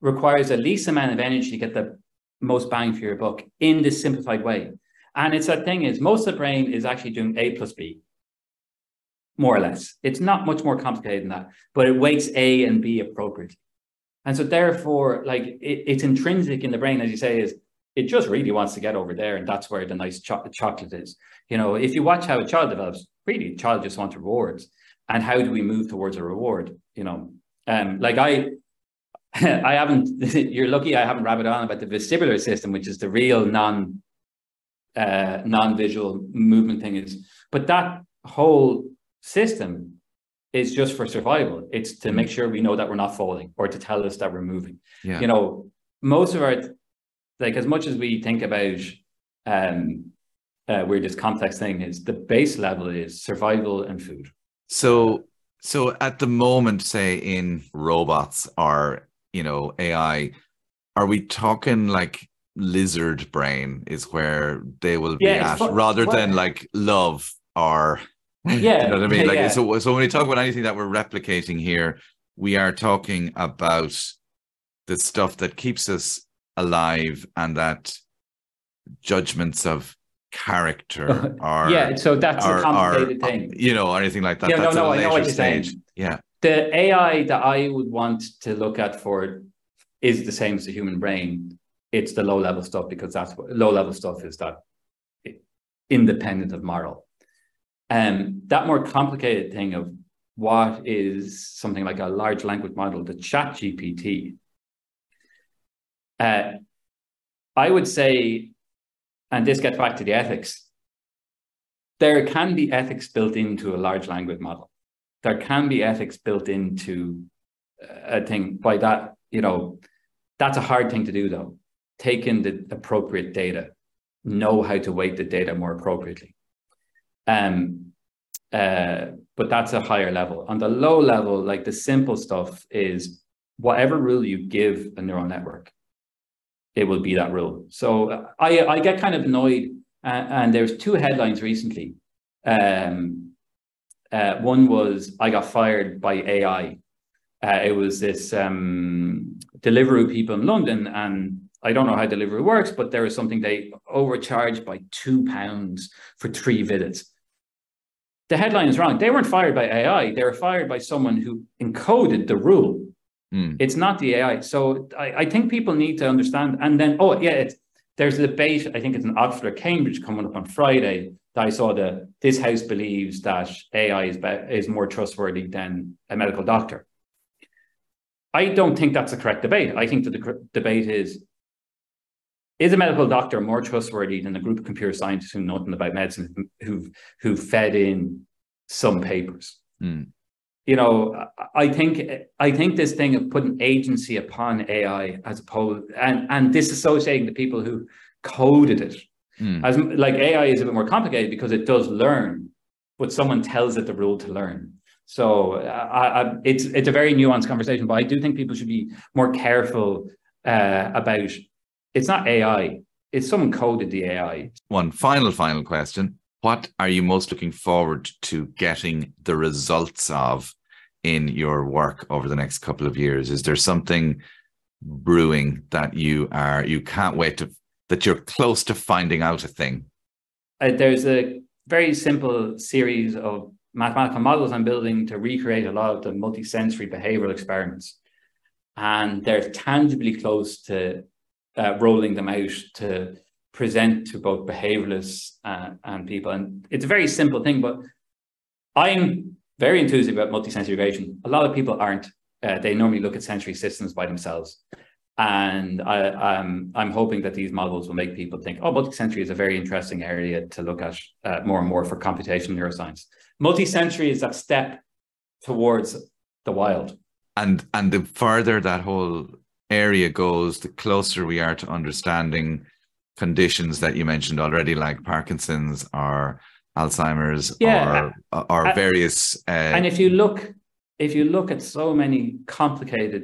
requires the least amount of energy to get the most bang for your buck in this simplified way. And it's that thing is most of the brain is actually doing A plus B, more or less. It's not much more complicated than that, but it weights A and B appropriately. And so therefore, like it, it's intrinsic in the brain, as you say, is it just really wants to get over there. And that's where the nice cho- chocolate is. You know, if you watch how a child develops, really, child just wants rewards. And how do we move towards a reward? You know, um, like I, <laughs> I haven't. <laughs> You're lucky I haven't rabbited on about the vestibular system, which is the real non, uh, non-visual movement thing. Is but that whole system is just for survival. It's to make sure we know that we're not falling or to tell us that we're moving. Yeah. You know, most of our like as much as we think about um uh, where this complex thing is, the base level is survival and food. So so at the moment, say in robots or you know AI, are we talking like lizard brain is where they will be Yeah, at rather well- than like love or Yeah, you know what I mean? Like yeah. so so when we talk about anything that we're replicating here, we are talking about the stuff that keeps us alive and that judgments of character <laughs> or yeah, so that's or, a complicated or, thing. you know, or anything like that. Yeah, no, That's no, a I know what you're saying. Yeah. the AI that I would want to look at for is the same as the human brain. It's the low level stuff because that's what low level stuff is that independent of moral. Um, that more complicated thing of what is something like a large language model, the chat GPT. Uh, I would say, and this gets back to the ethics, there can be ethics built into a large language model. There can be ethics built into a thing by that you know that's a hard thing to do though. Take in the appropriate data. Know how to weight the data more appropriately um uh but that's a higher level on the low level like the simple stuff is whatever rule you give a neural network it will be that rule so uh, i i get kind of annoyed uh, and there's two headlines recently um uh, one was I got fired by AI. Uh, it was this um, people in London, and I don't know how Deliveroo works, but there was something they overcharged by two pounds for three visits. The headline is wrong. They weren't fired by AI. They were fired by someone who encoded the rule. Mm. It's not the AI. So I, I think people need to understand. And then, oh yeah, it's there's a debate. I think it's in Oxford or Cambridge coming up on Friday. That I saw the this house believes that AI is be, is more trustworthy than a medical doctor. I don't think that's a correct debate. I think that the cor- debate is is a medical doctor more trustworthy than a group of computer scientists who know nothing about medicine who've who fed in some papers Mm. you know, I think I think this thing of putting agency upon AI as opposed and and disassociating the people who coded it Mm. as like AI is a bit more complicated because it does learn, but someone tells it the rule to learn. So I, I, it's it's a very nuanced conversation, but I do think people should be more careful uh, about. It's not AI; it's someone coded the AI. One final, final question. What are you most looking forward to getting the results of in your work over the next couple of years? Is there something brewing that you are you can't wait to that you're close to finding out a thing? Uh, there's a very simple series of mathematical models I'm building to recreate a lot of the multisensory behavioral experiments. And they're tangibly close to uh, rolling them out to present to both behavioralists uh, and people. And it's a very simple thing, but I'm very enthused about multisensory regression. A lot of people aren't. Uh, they normally look at sensory systems by themselves. And I, I'm, I'm hoping that these models will make people think, oh, multisensory is a very interesting area to look at uh, more and more for computational neuroscience. Multisensory is that step towards the wild. And and the further that whole area goes, the closer we are to understanding conditions that you mentioned already, like Parkinson's or Alzheimer's Yeah. or or various uh, And if you look, if you look at so many complicated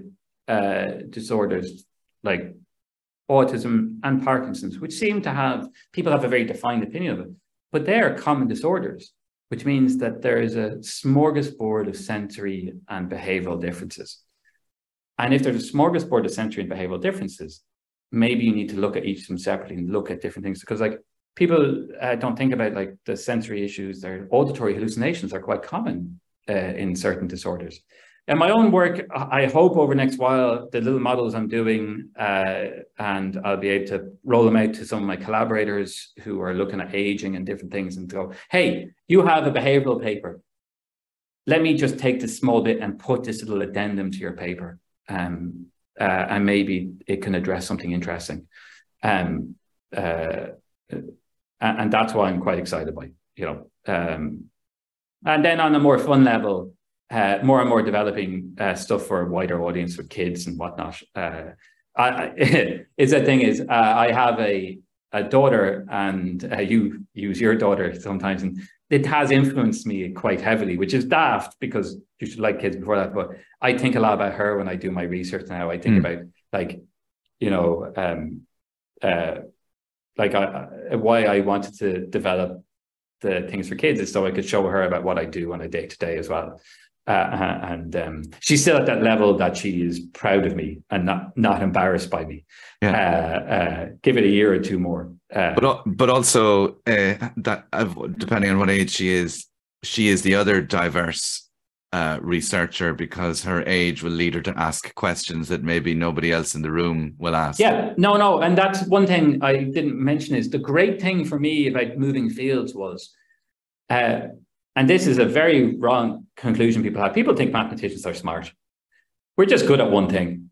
uh, disorders like autism and Parkinson's, which seem to have people have a very defined opinion of it, but they are common disorders, which means that there is a smorgasbord of sensory and behavioral differences. And if there's a smorgasbord of sensory and behavioral differences, maybe you need to look at each of them separately and look at different things because, like, people uh, don't think about like the sensory issues. Their auditory hallucinations are quite common uh, in certain disorders. And my own work, I hope over next while, the little models I'm doing, uh, and I'll be able to roll them out to some of my collaborators who are looking at aging and different things and go, hey, you have a behavioral paper. Let me just take this small bit and put this little addendum to your paper. Um, uh, and maybe it can address something interesting. Um, uh, and, that's why I'm quite excited by, you know. Um, and then on a more fun level, uh, more and more developing uh, stuff for a wider audience with kids and whatnot. Uh, I, is <laughs> that thing is uh, I have a a daughter, and you use your daughter sometimes, and it has influenced me quite heavily, which is daft because you should like kids before that. But I think a lot about her when I do my research now. I think mm. about like, you know, um, uh, like I, why I wanted to develop the things for kids is so I could show her about what I do on a day to day as well. Uh, uh, and um, she's still at that level that she is proud of me and not not embarrassed by me. Yeah. Uh, uh give it a year or two more. Uh, but but also uh, that depending on what age she is, she is the other diverse researcher because her age will lead her to ask questions that maybe nobody else in the room will ask. Yeah, no, no, and that's one thing I didn't mention is the great thing for me about moving fields was. Uh, and this is a very wrong conclusion people have. People think mathematicians are smart. We're just good at one thing.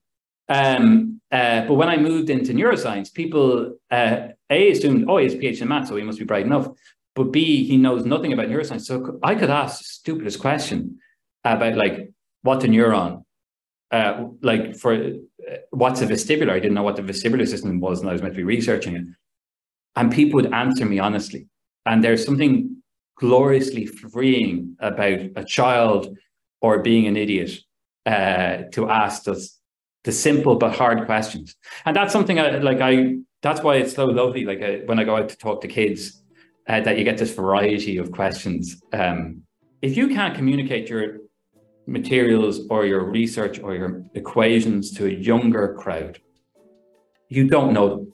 Um, uh, but when I moved into neuroscience, people uh, a assumed, oh, he's PhD in math, so he must be bright enough. But B, he knows nothing about neuroscience. So I could ask the stupidest question about like what's a neuron, uh, like for uh, what's a vestibular. I didn't know what the vestibular system was, and I was meant to be researching it. And people would answer me honestly. And there's something gloriously freeing about a child or being an idiot uh, to ask those the simple but hard questions. And that's something I like. I that's why it's so lovely. Like uh, when I go out to talk to kids, uh, that you get this variety of questions. Um, if you can't communicate your materials or your research or your equations to a younger crowd, you don't know them.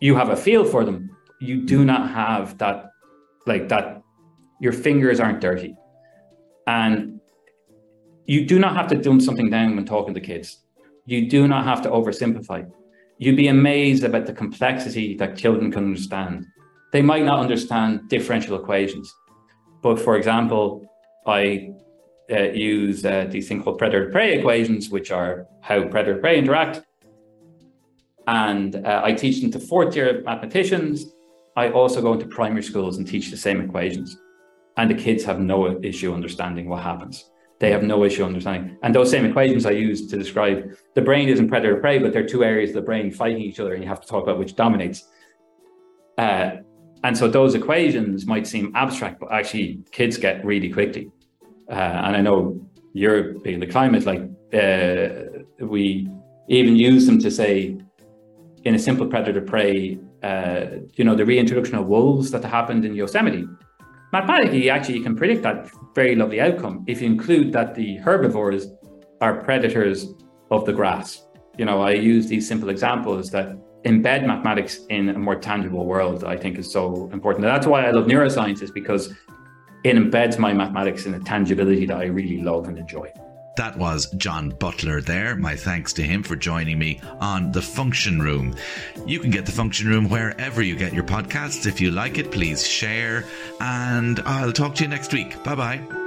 You have a feel for them. You do not have that like that your fingers aren't dirty and you do not have to dumb something down when talking to kids you do not have to oversimplify you'd be amazed about the complexity that children can understand they might not understand differential equations but for example i uh, use uh, these things called predator prey equations which are how predator prey interact and uh, i teach them to fourth year mathematicians I also go into primary schools and teach the same equations. And the kids have no issue understanding what happens. They have no issue understanding. And those same equations I use to describe the brain isn't predator prey, but they're two areas of the brain fighting each other, and you have to talk about which dominates. Uh, and so those equations might seem abstract, but actually kids get really quickly. Uh, and I know you're being the climate, like uh, we even use them to say in a simple predator prey uh, you know, the reintroduction of wolves that happened in Yosemite. Mathematically, actually, you can predict that very lovely outcome if you include that the herbivores are predators of the grass. You know, I use these simple examples that embed mathematics in a more tangible world, I think is so important. And that's why I love neuroscience, is because it embeds my mathematics in a tangibility that I really love and enjoy. That was John Butler there. My thanks to him for joining me on The Function Room. You can get The Function Room wherever you get your podcasts. If you like it, please share. And I'll talk to you next week. Bye bye.